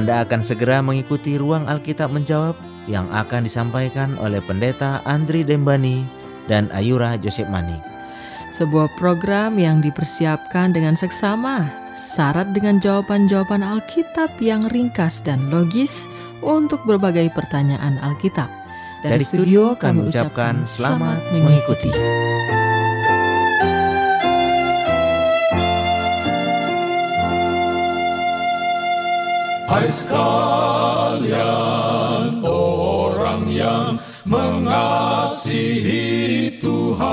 Anda akan segera mengikuti ruang Alkitab menjawab yang akan disampaikan oleh Pendeta Andri Dembani dan Ayura Joseph Mani. Sebuah program yang dipersiapkan dengan seksama, syarat dengan jawaban-jawaban Alkitab yang ringkas dan logis untuk berbagai pertanyaan Alkitab. Dari, Dari studio kami ucapkan selamat mengikuti. Hai sekalian orang yang mengasihi Tuhan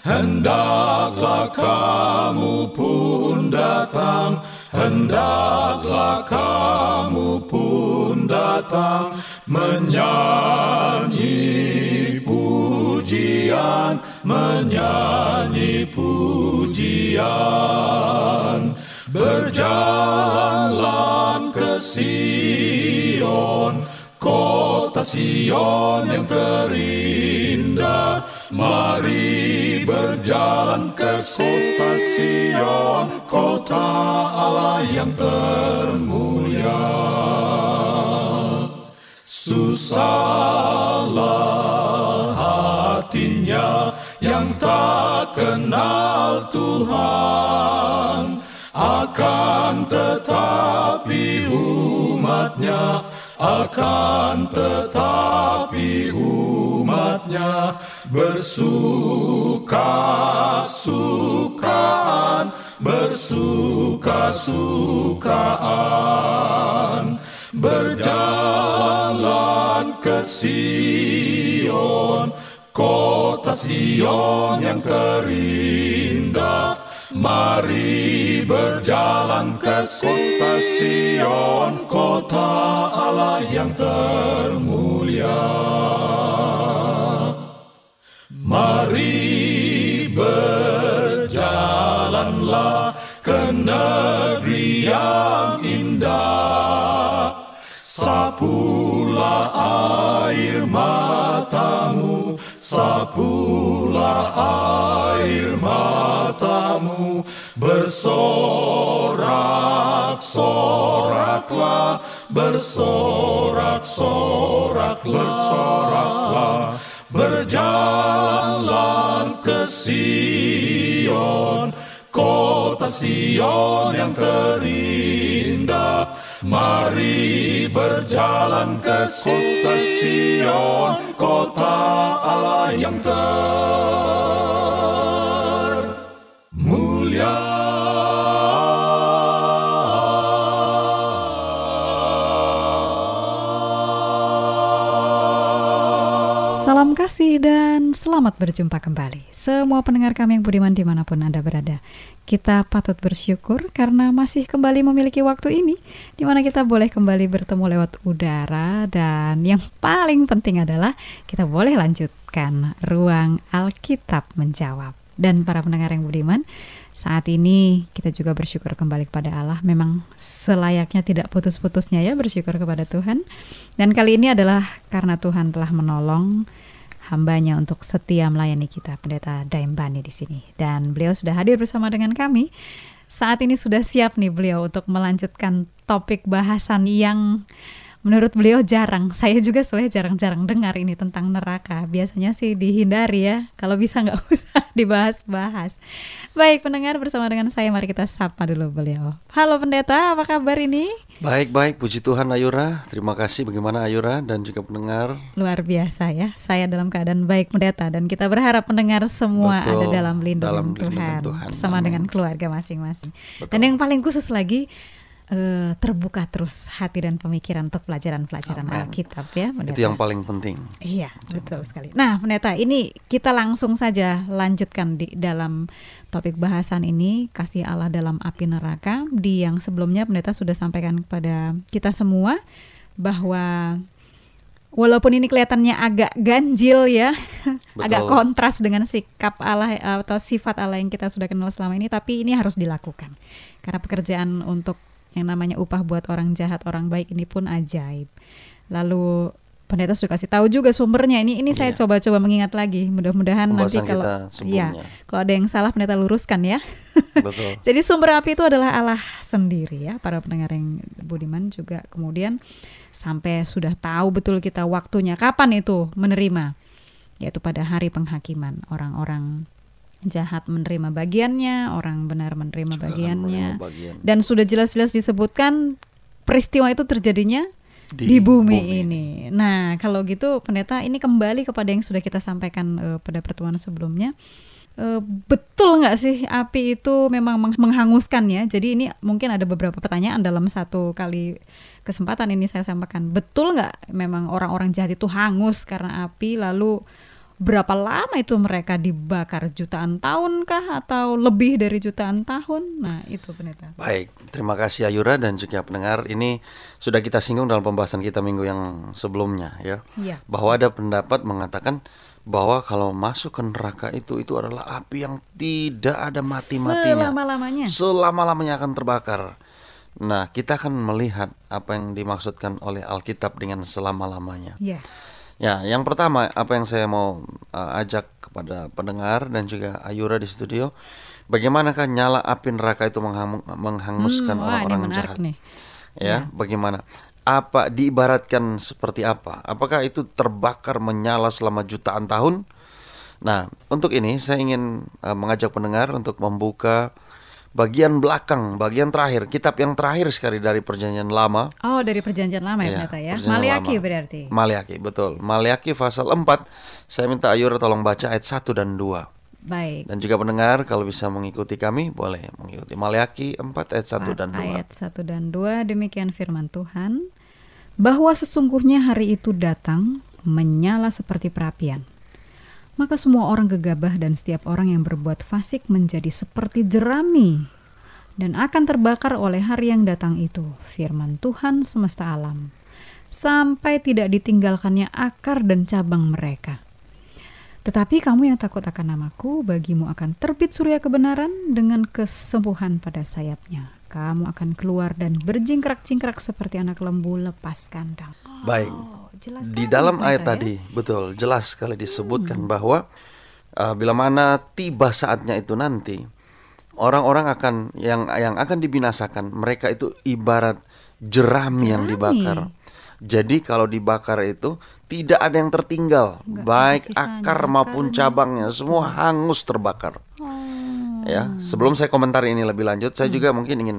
Hendaklah kamu pun datang Hendaklah kamu pun datang Menyanyi pujian Menyanyi pujian Berjalan ke Sion, kota Sion yang terindah. Mari berjalan ke kota Sion, kota Allah yang termulia. Susahlah hatinya yang tak kenal Tuhan akan tetapi umatnya akan tetapi umatnya bersuka-sukaan bersuka-sukaan. Berjalan ke Sion kota Sion yang terindah Mari berjalan ke kota Sion, kota Allah yang termulia. Mari berjalanlah ke negeri yang indah. Sapulah air matamu, sapulah air matamu, bersorak-soraklah, bersorak-sorak, bersoraklah, berjalan ke Sion, kota Sion yang terindah. Mari berjalan ke kota Sion, kota Allah yang. Kasih dan selamat berjumpa kembali. Semua pendengar kami yang budiman di mana pun Anda berada. Kita patut bersyukur karena masih kembali memiliki waktu ini di mana kita boleh kembali bertemu lewat udara dan yang paling penting adalah kita boleh lanjutkan ruang Alkitab menjawab. Dan para pendengar yang budiman, saat ini kita juga bersyukur kembali kepada Allah. Memang selayaknya tidak putus-putusnya ya bersyukur kepada Tuhan. Dan kali ini adalah karena Tuhan telah menolong hambanya untuk setia melayani kita, Pendeta Daimbani di sini. Dan beliau sudah hadir bersama dengan kami. Saat ini sudah siap nih beliau untuk melanjutkan topik bahasan yang menurut beliau jarang. Saya juga sebenarnya jarang-jarang dengar ini tentang neraka. Biasanya sih dihindari ya. Kalau bisa nggak usah dibahas-bahas. Baik, pendengar bersama dengan saya mari kita sapa dulu beliau. Halo pendeta, apa kabar ini? Baik, baik. Puji Tuhan Ayura. Terima kasih bagaimana Ayura dan juga pendengar. Luar biasa ya. Saya dalam keadaan baik pendeta dan kita berharap pendengar semua Betul, ada dalam lindungan dalam Tuhan, lindungan Tuhan. bersama Amin. dengan keluarga masing-masing. Dan yang paling khusus lagi eh, terbuka terus hati dan pemikiran untuk pelajaran-pelajaran. Alkitab ya. pendeta. Itu yang paling penting. Iya, betul sekali. Nah, pendeta, ini kita langsung saja lanjutkan di dalam topik bahasan ini kasih Allah dalam api neraka. Di yang sebelumnya pendeta sudah sampaikan kepada kita semua bahwa walaupun ini kelihatannya agak ganjil ya, agak Betul. kontras dengan sikap Allah eh, atau sifat Allah yang kita sudah kenal selama ini, tapi ini harus dilakukan. Karena pekerjaan untuk yang namanya upah buat orang jahat, orang baik ini pun ajaib. Lalu pendeta sudah kasih tahu juga sumbernya. Ini ini saya Iya. coba-coba mengingat lagi. Mudah-mudahan nanti kalau sebelumnya. kalau ada yang salah pendeta luruskan ya. Betul. Jadi sumber api itu adalah Allah sendiri ya, para pendengar yang budiman juga kemudian sampai sudah tahu betul kita waktunya kapan itu menerima yaitu pada hari penghakiman orang-orang jahat menerima bagiannya, orang benar menerima Juga bagiannya. menerima bagian. Dan sudah jelas-jelas disebutkan peristiwa itu terjadinya di, Di bumi, bumi ini. Nah, kalau gitu pendeta ini kembali kepada yang sudah kita sampaikan eh, pada pertemuan sebelumnya. Eh, betul nggak sih api itu memang meng- menghanguskan ya? Jadi ini mungkin ada beberapa pertanyaan dalam satu kali kesempatan ini saya sampaikan. Betul nggak memang orang-orang jahat itu hangus karena api? Lalu berapa lama itu mereka dibakar jutaan tahun kah atau lebih dari jutaan tahun? Nah itu pendeta. Baik, terima kasih Ayura dan juga pendengar. Ini sudah kita singgung dalam pembahasan kita minggu yang sebelumnya ya. Iya. Bahwa ada pendapat mengatakan bahwa kalau masuk ke neraka itu itu adalah api yang tidak ada mati-matinya. Selama-lamanya. Selama-lamanya akan terbakar. Nah, kita akan melihat apa yang dimaksudkan oleh Alkitab dengan selama-lamanya. Ya. Ya, yang pertama apa yang saya mau uh, ajak kepada pendengar dan juga Ayura di studio, bagaimanakah nyala api neraka itu menghang- menghanguskan Hmm, orang-orang menarik jahat? nih. Ya, bagaimana? Apa diibaratkan seperti apa? Apakah itu terbakar menyala selama jutaan tahun? Nah, untuk ini saya ingin uh, mengajak pendengar untuk membuka bagian belakang, bagian terakhir, kitab yang terakhir sekali dari Perjanjian Lama Oh, dari perjanjian lama ya Iya, pendeta ya. Maliaki lama. berarti. Maliaki, betul. Maliaki pasal 4. Saya minta Ayura tolong baca ayat 1 dan 2. Baik. Dan juga pendengar kalau bisa mengikuti kami boleh mengikuti Maliaki 4 ayat 1 dan 2. Ayat 1 dan 2 demikian firman Tuhan bahwa sesungguhnya hari itu datang menyala seperti perapian. Maka semua orang gegabah dan setiap orang yang berbuat fasik menjadi seperti jerami dan akan terbakar oleh hari yang datang itu, firman Tuhan semesta alam, sampai tidak ditinggalkannya akar dan cabang mereka. Tetapi kamu yang takut akan namaku, bagimu akan terbit surya kebenaran dengan kesembuhan pada sayapnya. Kamu akan keluar dan berjingkrak-jingkrak seperti anak lembu lepas kandang. Baik. Jelas Di dalam ayat ya. tadi, betul, jelas sekali disebutkan bahwa uh, bila mana tiba saatnya itu nanti, orang-orang akan yang yang akan dibinasakan, mereka itu ibarat jerami yang Jerami. dibakar. Jadi kalau dibakar itu tidak ada yang tertinggal, Nggak ada baik akar maupun akarnya. cabangnya semua hangus terbakar. Oh. Ya, sebelum saya komentar ini lebih lanjut, saya juga mungkin ingin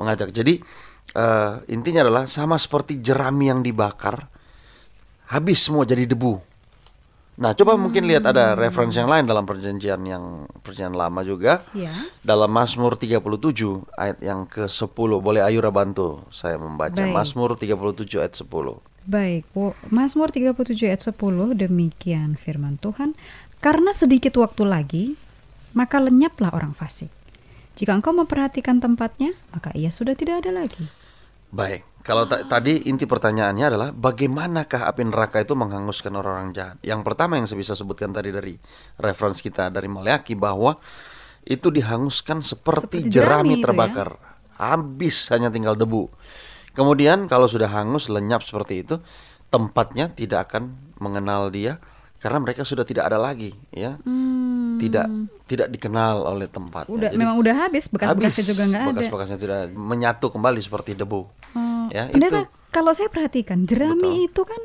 mengajak. Jadi eh, intinya adalah sama seperti jerami yang dibakar, habis semua jadi debu. Nah, coba mungkin lihat ada referensi yang lain dalam perjanjian yang perjanjian lama juga. Ya. Dalam Mazmur 37 ayat yang ke-10. Boleh Ayura bantu saya membaca Baik. Mazmur 37 ayat 10. Baik, Mazmur 37 ayat 10 demikian firman Tuhan. Karena sedikit waktu lagi, maka lenyaplah orang fasik. Jika engkau memperhatikan tempatnya, maka ia sudah tidak ada lagi. Baik, kalau ta- tadi inti pertanyaannya adalah bagaimanakah api neraka itu menghanguskan orang-orang jahat? Yang pertama yang saya bisa sebutkan tadi dari referensi kita dari Maleaki bahwa itu dihanguskan seperti, Seperti jerami jerami, ya. terbakar, habis hanya tinggal debu. Kemudian kalau sudah hangus lenyap seperti itu, tempatnya tidak akan mengenal dia karena mereka sudah tidak ada lagi, ya, Hmm, tidak tidak dikenal oleh tempatnya. udah Jadi- memang udah habis bekas-bekasnya juga nggak ada. Bekas-bekasnya tidak menyatu kembali seperti debu. Oh, Ya, pendeta, itu. kalau saya perhatikan jerami itu kan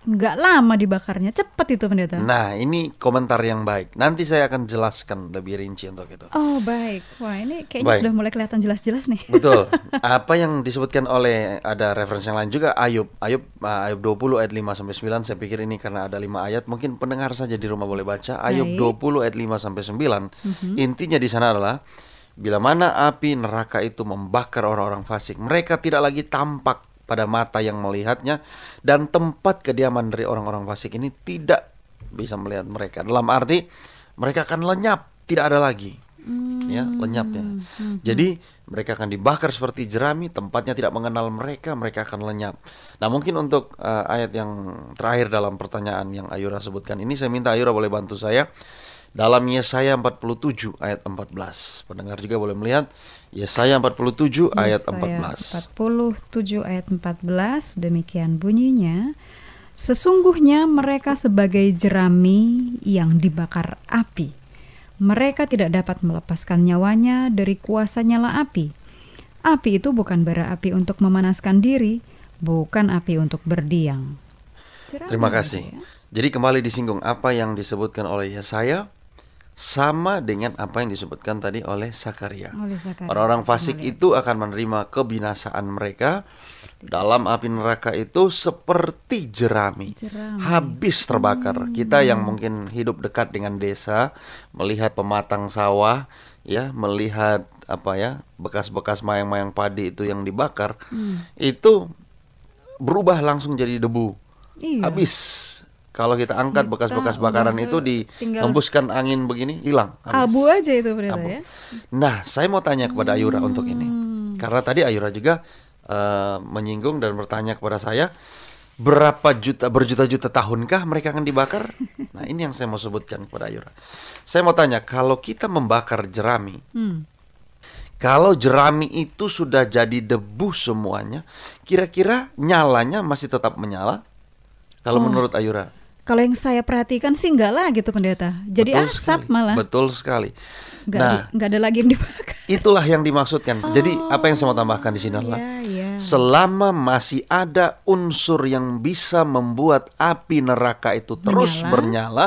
nggak lama dibakarnya, cepat itu pendeta. Nah, ini komentar yang baik. Nanti saya akan jelaskan lebih rinci untuk itu. Oh baik, wah ini kayaknya Baik. sudah mulai kelihatan jelas-jelas nih. Betul. Apa yang disebutkan oleh ada referensi yang lain juga Ayub. Ayub uh, Ayub 20 ayat 5 sampai 9. Saya pikir ini karena ada 5 ayat, mungkin pendengar saja di rumah boleh baca. Ayub Baik. 20 ayat 5 sampai 9. Intinya di sana adalah bila mana api neraka itu membakar orang-orang fasik, mereka tidak lagi tampak pada mata yang melihatnya dan tempat kediaman dari orang-orang fasik ini tidak bisa melihat mereka. Dalam arti mereka akan lenyap, tidak ada lagi. Ya, lenyapnya. Jadi mereka akan dibakar seperti jerami, tempatnya tidak mengenal mereka, mereka akan lenyap. Nah, mungkin untuk uh, ayat yang terakhir dalam pertanyaan yang Ayura sebutkan ini saya minta Ayura boleh bantu saya dalam Yesaya 47 ayat 14. Pendengar juga boleh melihat Yesaya 47 ayat Yesaya 14. 47 ayat 14 demikian bunyinya. Sesungguhnya mereka sebagai jerami yang dibakar api. Mereka tidak dapat melepaskan nyawanya dari kuasa nyala api. Api itu bukan bara api untuk memanaskan diri, bukan api untuk berdiam. Terima gitu kasih. ya. Jadi kembali disinggung apa yang disebutkan oleh Yesaya sama dengan apa yang disebutkan tadi oleh Sakaria. Orang-orang fasik itu akan menerima kebinasaan mereka dalam api neraka itu seperti jerami, Jerami. habis terbakar. Kita yang mungkin hidup dekat dengan desa, melihat pematang sawah, ya, melihat apa ya bekas-bekas mayang-mayang padi itu yang dibakar, itu berubah langsung jadi debu, Iya. habis. Kalau kita angkat Kita bekas-bekas bakaran itu dihembuskan angin begini, hilang. habis. Abu aja itu pendeta Abu. ya. Nah, saya mau tanya kepada Ayura untuk ini. Karena tadi Ayura juga eh, menyinggung dan bertanya kepada saya, berapa juta berjuta-juta tahunkah mereka akan dibakar? Nah, ini yang saya mau sebutkan kepada Ayura. Saya mau tanya, kalau kita membakar jerami, Hmm. kalau jerami itu sudah jadi debu semuanya, kira-kira nyalanya masih tetap menyala? Kalau Oh. menurut Ayura, Kalau yang saya perhatikan sih enggak lah gitu pendeta. Jadi betul asap sekali. malah. Betul sekali. Enggak Nah, enggak ada lagi yang dibakar. itulah yang dimaksudkan. Jadi apa yang saya mau tambahkan di sini adalah Iya, iya. selama masih ada unsur yang bisa membuat api neraka itu terus Menyala. bernyala,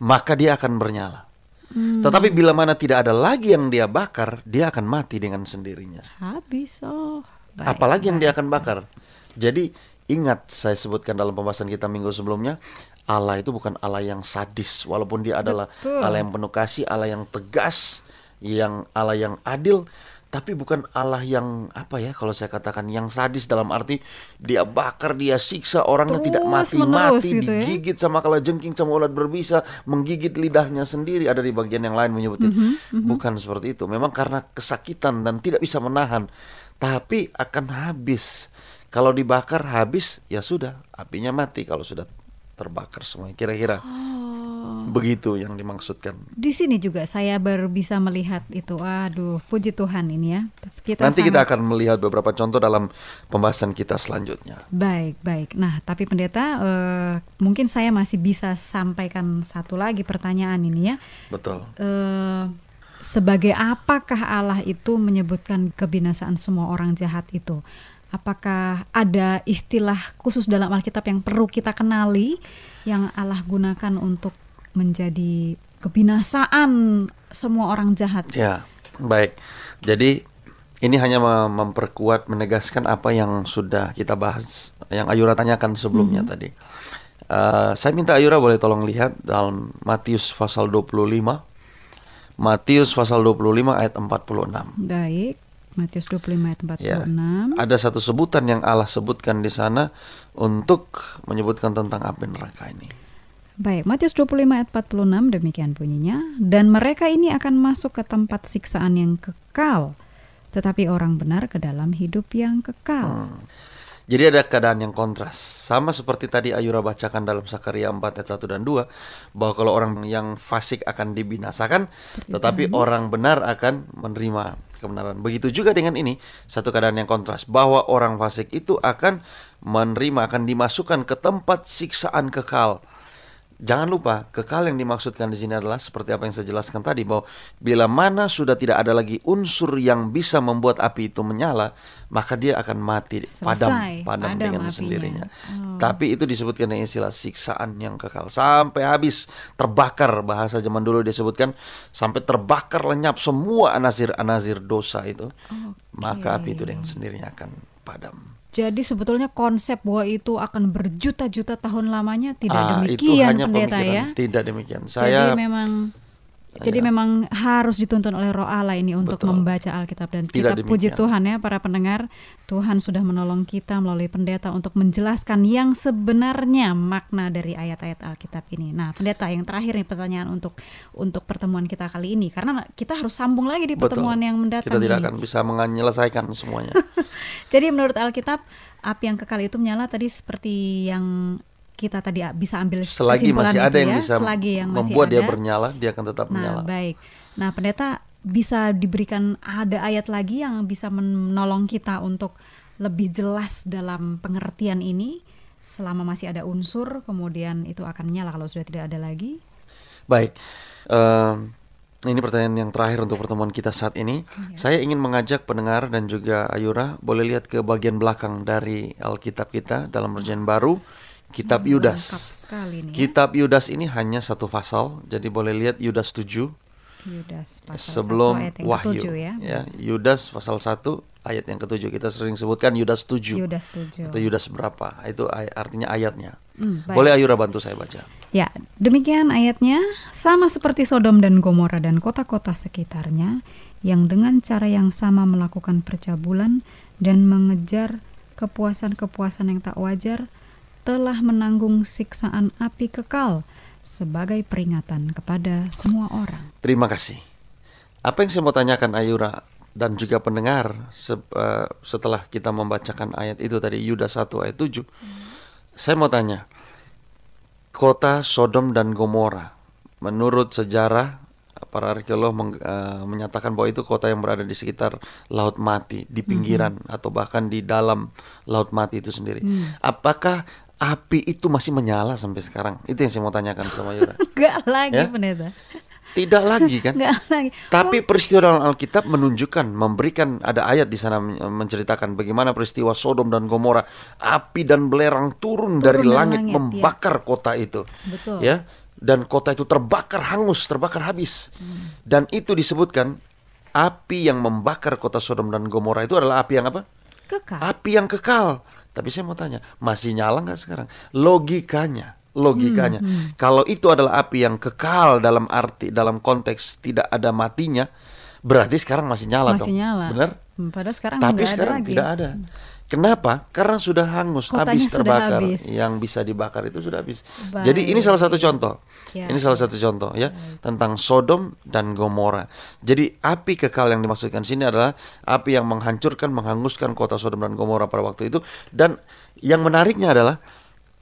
maka dia akan bernyala. Hmm. Tetapi bila mana tidak ada lagi yang dia bakar, dia akan mati dengan sendirinya. Habis oh. Baik, Apalagi yang dia akan bakar. Jadi ingat saya sebutkan dalam pembahasan kita minggu sebelumnya, Allah itu bukan Allah yang sadis, walaupun dia adalah Betul. Allah yang penuh kasih, Allah yang tegas, yang Allah yang adil, tapi bukan Allah yang apa ya kalau saya katakan yang sadis dalam arti dia bakar, dia siksa orangnya tidak Terus mati-mati, menerus gitu ya. digigit sama kala jengking sama ulat berbisa, menggigit lidahnya sendiri. Ada di bagian yang lain menyebutnya Mhm, bukan seperti itu. Memang karena kesakitan dan tidak bisa menahan, tapi akan habis. Kalau dibakar habis, ya sudah, apinya mati kalau sudah terbakar semuanya. Kira-kira Oh. begitu yang dimaksudkan. Di sini juga saya baru bisa melihat itu. Aduh, puji Tuhan ini ya. Kita Nanti kita sangat- akan melihat beberapa contoh dalam pembahasan kita selanjutnya. Baik, baik. Nah, tapi pendeta, eh, mungkin saya masih bisa sampaikan satu lagi pertanyaan ini ya. Betul. Eh, sebagai apakah Allah itu menyebutkan kebinasaan semua orang jahat itu? Apakah ada istilah khusus dalam Alkitab yang perlu kita kenali yang Allah gunakan untuk menjadi kebinasaan semua orang jahat? Ya, baik. Jadi ini hanya mem- memperkuat, menegaskan apa yang sudah kita bahas, yang Ayura tanyakan sebelumnya tadi. Eh, saya minta Ayura boleh tolong lihat dalam Matius pasal 25. Matius pasal 25 ayat 46. Baik, Matius 25 ayat 46. Ya. Ada satu sebutan yang Allah sebutkan di sana untuk menyebutkan tentang api neraka ini. Baik, Matius 25 ayat 46 demikian bunyinya. Dan mereka ini akan masuk ke tempat siksaan yang kekal, tetapi orang benar ke dalam hidup yang kekal. Hmm. Jadi ada keadaan yang kontras. Sama seperti tadi Ayura bacakan dalam Sakaria 4 ayat 1 dan 2 bahwa kalau orang yang fasik akan dibinasakan tetapi orang benar akan menerima kebenaran. Begitu juga dengan ini satu keadaan yang kontras bahwa orang fasik itu akan menerima akan dimasukkan ke tempat siksaan kekal. Jangan lupa, kekal yang dimaksudkan di sini adalah seperti apa yang saya jelaskan tadi bahwa bila mana sudah tidak ada lagi unsur yang bisa membuat api itu menyala, maka dia akan mati, padam, Selesai, padam, padam dengan apinya. sendirinya. Oh. Tapi itu disebutkan dengan istilah siksaan yang kekal sampai habis, terbakar bahasa zaman dulu disebutkan sampai terbakar lenyap semua anasir-anasir dosa itu. Maka api itu dengan sendirinya akan padam. Jadi sebetulnya konsep bahwa itu akan berjuta-juta tahun lamanya tidak Ah, itu demikian hanya pendeta pemikiran. ya. Tidak demikian. Jadi Saya memang jadi memang harus dituntun oleh Roh Allah ini untuk Betul. membaca Alkitab dan Tidak kita puji. Tuhan ya para pendengar, Tuhan sudah menolong kita melalui pendeta untuk menjelaskan yang sebenarnya makna dari ayat-ayat Alkitab ini. Nah, pendeta yang terakhir nih pertanyaan untuk untuk pertemuan kita kali ini karena kita harus sambung lagi di Betul. pertemuan yang mendatang. kita tidak ini. akan bisa menyelesaikan semuanya. Jadi menurut Alkitab api yang kekal itu menyala tadi seperti yang kita tadi bisa ambil Selagi kesimpulan masih ada yang ya, bisa selagi yang masih membuat dia ada. bernyala, dia akan tetap Nah, menyala. baik. Nah, pendeta bisa diberikan ada ayat lagi yang bisa menolong kita untuk lebih jelas dalam pengertian ini selama masih ada unsur kemudian itu akan menyala kalau sudah tidak ada lagi. Baik, Em, ini pertanyaan yang terakhir untuk pertemuan kita saat ini. Iya. Saya ingin mengajak pendengar dan juga Ayura boleh lihat ke bagian belakang dari Alkitab kita dalam Perjanjian Baru, Kitab Hmm, Yudas. nih ya. Kitab Yudas ini hanya satu pasal, jadi boleh lihat Yudas 7 Yudas pasal sebelum 1 ayat yang Wahyu. ketujuh ya. Yudas pasal 1 ayat yang ketujuh. Kita sering sebutkan Yudas 7 Yudas 7. atau Yudas berapa? Itu ay- artinya ayatnya. Hmm, baik. Boleh Ayura bantu saya baca? Ya, demikian ayatnya sama seperti Sodom dan Gomora dan kota-kota sekitarnya yang dengan cara yang sama melakukan percabulan dan mengejar kepuasan-kepuasan yang tak wajar telah menanggung siksaan api kekal sebagai peringatan kepada semua orang. Terima kasih. Apa yang saya mau tanyakan Ayura dan juga pendengar se- eh, setelah kita membacakan ayat itu tadi Yudas 1 ayat 7. Saya mau tanya. Kota Sodom dan Gomora menurut sejarah para arkeolog meng- eh, menyatakan bahwa itu kota yang berada di sekitar laut mati, di pinggiran atau bahkan di dalam laut mati itu sendiri. Apakah api itu masih menyala sampai sekarang? Itu yang saya mau tanyakan sama Yura. Enggak lagi, Ya? pendeta. Tidak lagi kan? Enggak lagi. Tapi peristiwa dalam Alkitab menunjukkan, memberikan ada ayat di sana men- menceritakan bagaimana peristiwa Sodom dan Gomora, api dan belerang turun, dari dari langit, langit, membakar kota itu. Betul. Ya, dan kota itu terbakar hangus, terbakar habis. Dan itu disebutkan api yang membakar kota Sodom dan Gomora itu adalah api yang apa? Kekal. Api yang kekal. Tapi saya mau tanya, masih nyala nggak sekarang? Logikanya, logikanya. Hmm, Kalau itu adalah api yang kekal dalam arti, dalam konteks tidak ada matinya, berarti sekarang masih nyala Masih dong. nyala. Benar? Hmm, Padahal sekarang Tapi nggak ada sekarang lagi. tidak ada. Kenapa? Karena sudah hangus, Kotanya habis terbakar. habis. Yang bisa dibakar itu sudah habis. Baik. Jadi ini salah satu contoh. Ya. Ini salah satu contoh ya tentang Sodom dan Gomora. Jadi api kekal yang dimaksudkan sini adalah api yang menghancurkan, menghanguskan kota Sodom dan Gomora pada waktu itu. Dan yang menariknya adalah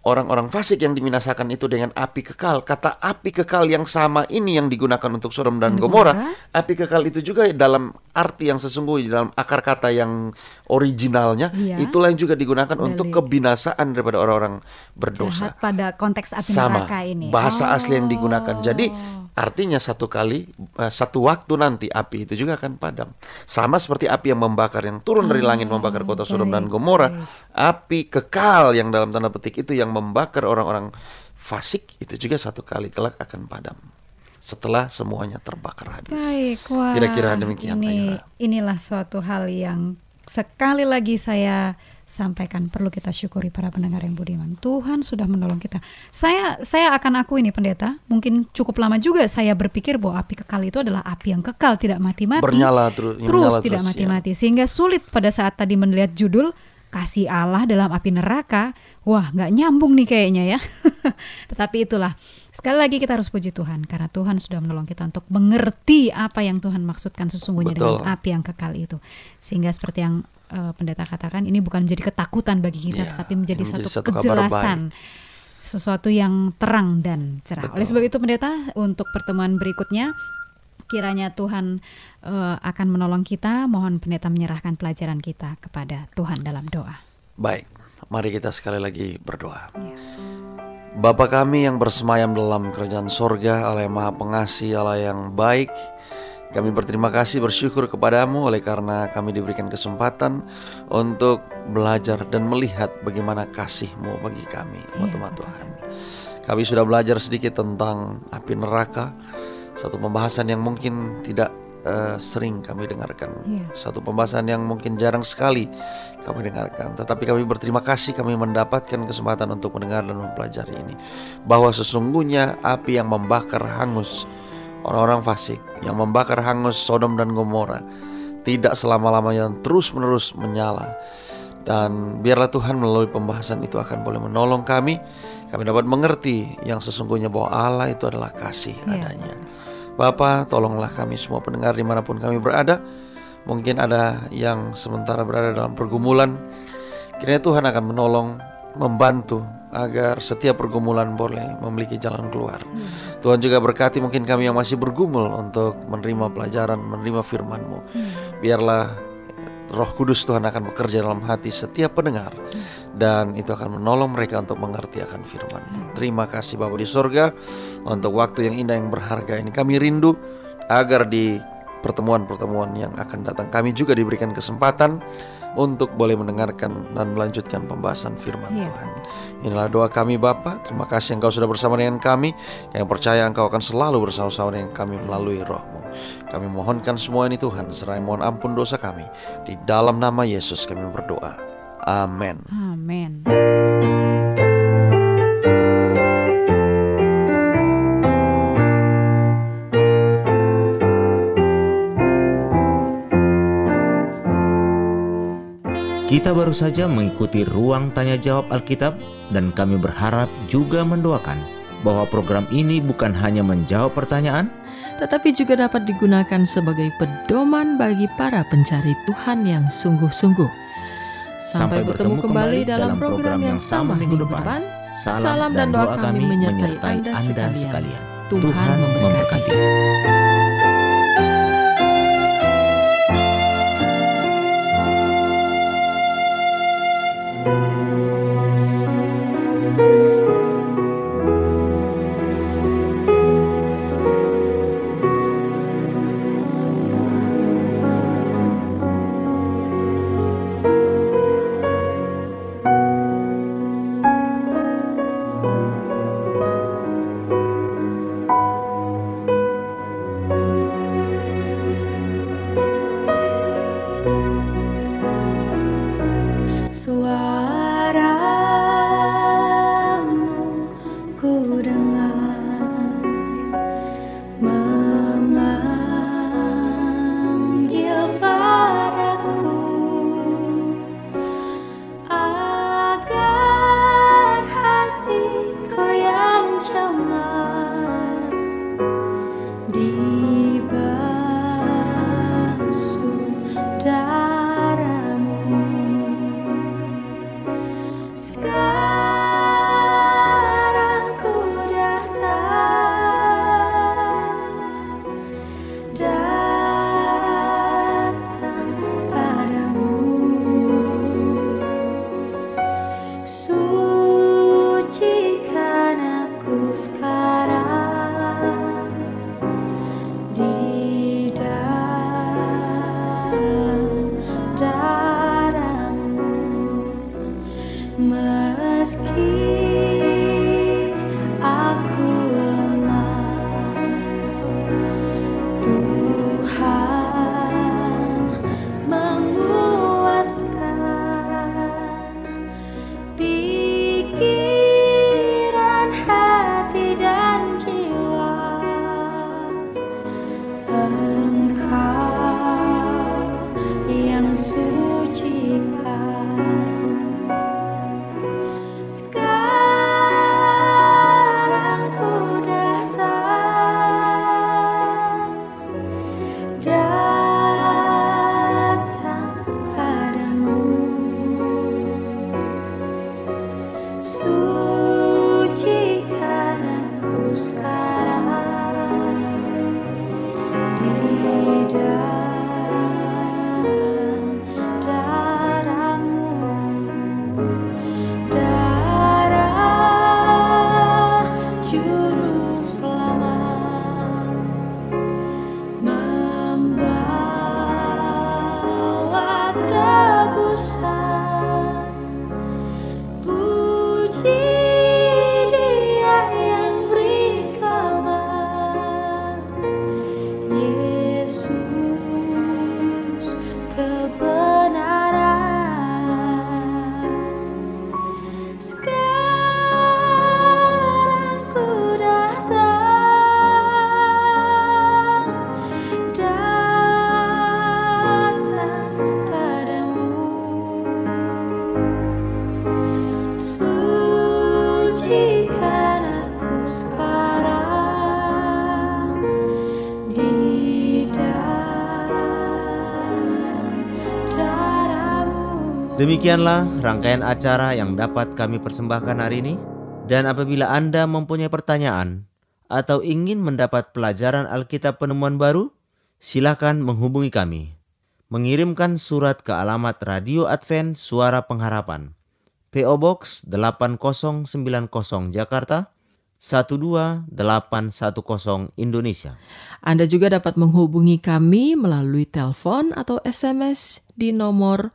orang-orang fasik yang diminasakan itu dengan api kekal. Kata api kekal yang sama ini yang digunakan untuk Sodom dan Gomora. Gomora. Api kekal itu juga dalam arti yang sesungguhnya dalam akar kata yang originalnya Iya. itulah yang juga digunakan untuk Dari- kebinasaan daripada orang-orang berdosa. Jahat pada konteks api Sama neraka ini. bahasa Oh. asli yang digunakan. Jadi artinya satu kali eh, satu waktu nanti api itu juga akan padam. Sama seperti api yang membakar yang turun dari langit membakar kota Sodom dan Gomora. baik. Api kekal yang dalam tanda petik itu yang membakar orang-orang fasik itu juga satu kali kelak akan padam. Setelah semuanya terbakar habis. Baik, wah. Kira-kira demikian, Ini Ayura. inilah suatu hal yang sekali lagi saya sampaikan perlu kita syukuri para pendengar yang budiman. Tuhan sudah menolong kita. Saya saya akan aku ini pendeta, mungkin cukup lama juga saya berpikir bahwa api kekal itu adalah api yang kekal tidak mati-mati. Bernyala terus- terus tidak terus, ya. mati-mati sehingga sulit pada saat tadi melihat judul kasih Allah dalam api neraka. Wah, nggak nyambung nih kayaknya ya. Tetapi itulah sekali lagi kita harus puji Tuhan karena Tuhan sudah menolong kita untuk mengerti apa yang Tuhan maksudkan sesungguhnya Betul. dengan api yang kekal itu. Sehingga seperti yang eh, pendeta katakan ini bukan menjadi ketakutan bagi kita, Iya, tetapi menjadi menjadi satu, satu kejelasan. Sesuatu yang terang dan cerah. Oleh Betul. sebab itu pendeta untuk pertemuan berikutnya kiranya Tuhan eh, akan menolong kita. Mohon pendeta menyerahkan pelajaran kita kepada Tuhan dalam doa. Baik, mari kita sekali lagi berdoa. Bapa kami yang bersemayam dalam kerajaan sorga, Allah yang maha pengasih, Allah yang baik, kami berterima kasih bersyukur kepadamu oleh karena kami diberikan kesempatan untuk belajar dan melihat bagaimana kasihmu bagi kami, teman-teman Tuhan. Kami sudah belajar sedikit tentang api neraka, satu pembahasan yang mungkin tidak uh, sering kami dengarkan. Yeah. Satu pembahasan yang mungkin jarang sekali kami dengarkan. Tetapi kami berterima kasih kami mendapatkan kesempatan untuk mendengar dan mempelajari ini. Bahwa sesungguhnya api yang membakar hangus orang-orang fasik, yang membakar hangus Sodom dan Gomora, tidak selama-lamanya terus-menerus menyala. Dan biarlah Tuhan melalui pembahasan itu akan boleh menolong kami Kami dapat mengerti yang sesungguhnya bahwa Allah itu adalah kasih yeah. adanya Bapak, tolonglah kami semua pendengar di mana pun kami berada. Mungkin ada yang sementara berada dalam pergumulan. Kiranya Tuhan akan menolong, membantu agar setiap pergumulan boleh memiliki jalan keluar. Hmm. Tuhan juga berkati mungkin kami yang masih bergumul untuk menerima pelajaran, menerima firman-Mu. Hmm. Biarlah Roh Kudus Tuhan akan bekerja dalam hati setiap pendengar dan itu akan menolong mereka untuk mengerti akan firman. Terima kasih Bapak di sorga untuk waktu yang indah yang berharga ini. Kami rindu agar di pertemuan-pertemuan yang akan datang kami juga diberikan kesempatan untuk boleh mendengarkan dan melanjutkan pembahasan firman yeah. Tuhan. Inilah doa kami Bapa. Terima kasih Engkau sudah bersama dengan kami. Yang percaya Engkau akan selalu bersama-sama dengan kami melalui rohmu. Kami mohonkan semua ini Tuhan. Serai mohon ampun dosa kami. Di dalam nama Yesus kami berdoa. Amin. Amin. Kita baru saja mengikuti ruang tanya jawab Alkitab dan kami berharap juga mendoakan bahwa program ini bukan hanya menjawab pertanyaan, tetapi juga dapat digunakan sebagai pedoman bagi para pencari Tuhan yang sungguh-sungguh. Sampai, Sampai bertemu kembali dalam program yang sama minggu depan. Salam dan doa kami menyertai Anda sekalian. Tuhan memberkati. Di Demikianlah rangkaian acara yang dapat kami persembahkan hari ini. Dan apabila Anda mempunyai pertanyaan atau ingin mendapat pelajaran Alkitab penemuan baru, silakan menghubungi kami. Mengirimkan surat ke alamat Radio Advent Suara Pengharapan. PO Box 8090 Jakarta 12810 Indonesia. Anda juga dapat menghubungi kami melalui telepon atau SMS di nomor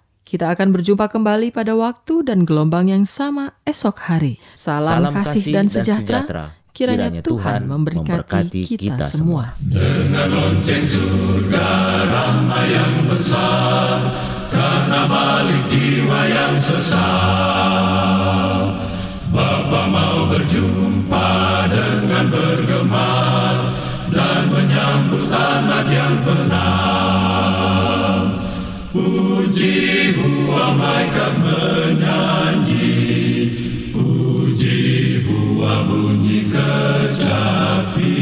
kita akan berjumpa kembali pada waktu dan gelombang yang sama esok hari. Salam, Salam kasih, dan sejahtera. sejahtera. Kiranya, Kiranya Tuhan memberkati, memberkati kita, kita semua. Dengan lonceng surga sama yang besar, karena balik jiwa yang sesat. Bapa mau berjumpa dengan bergemar dan menyambut anak yang benar. Malaikat menyanyi Puji buah bunyi kecapi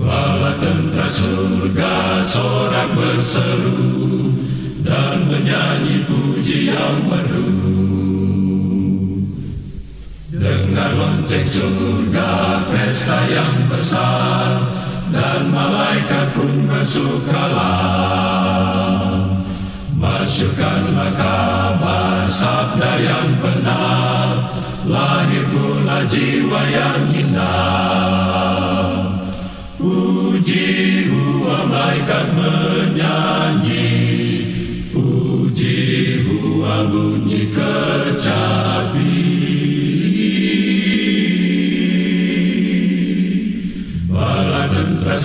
Bala tentara surga sorak berseru Dan menyanyi puji yang merdu Dengar lonceng surga pesta yang besar dan malaikat pun bersukalah. Masyurkanlah kabar sabda yang benar, lahir pula jiwa yang indah. Puji huwa malaikat menyanyi, puji huwa bunyi kecapi.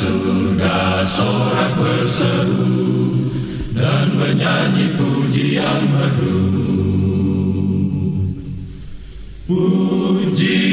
Surga sorak berseru dan menyanyi puji yang merdu. Puji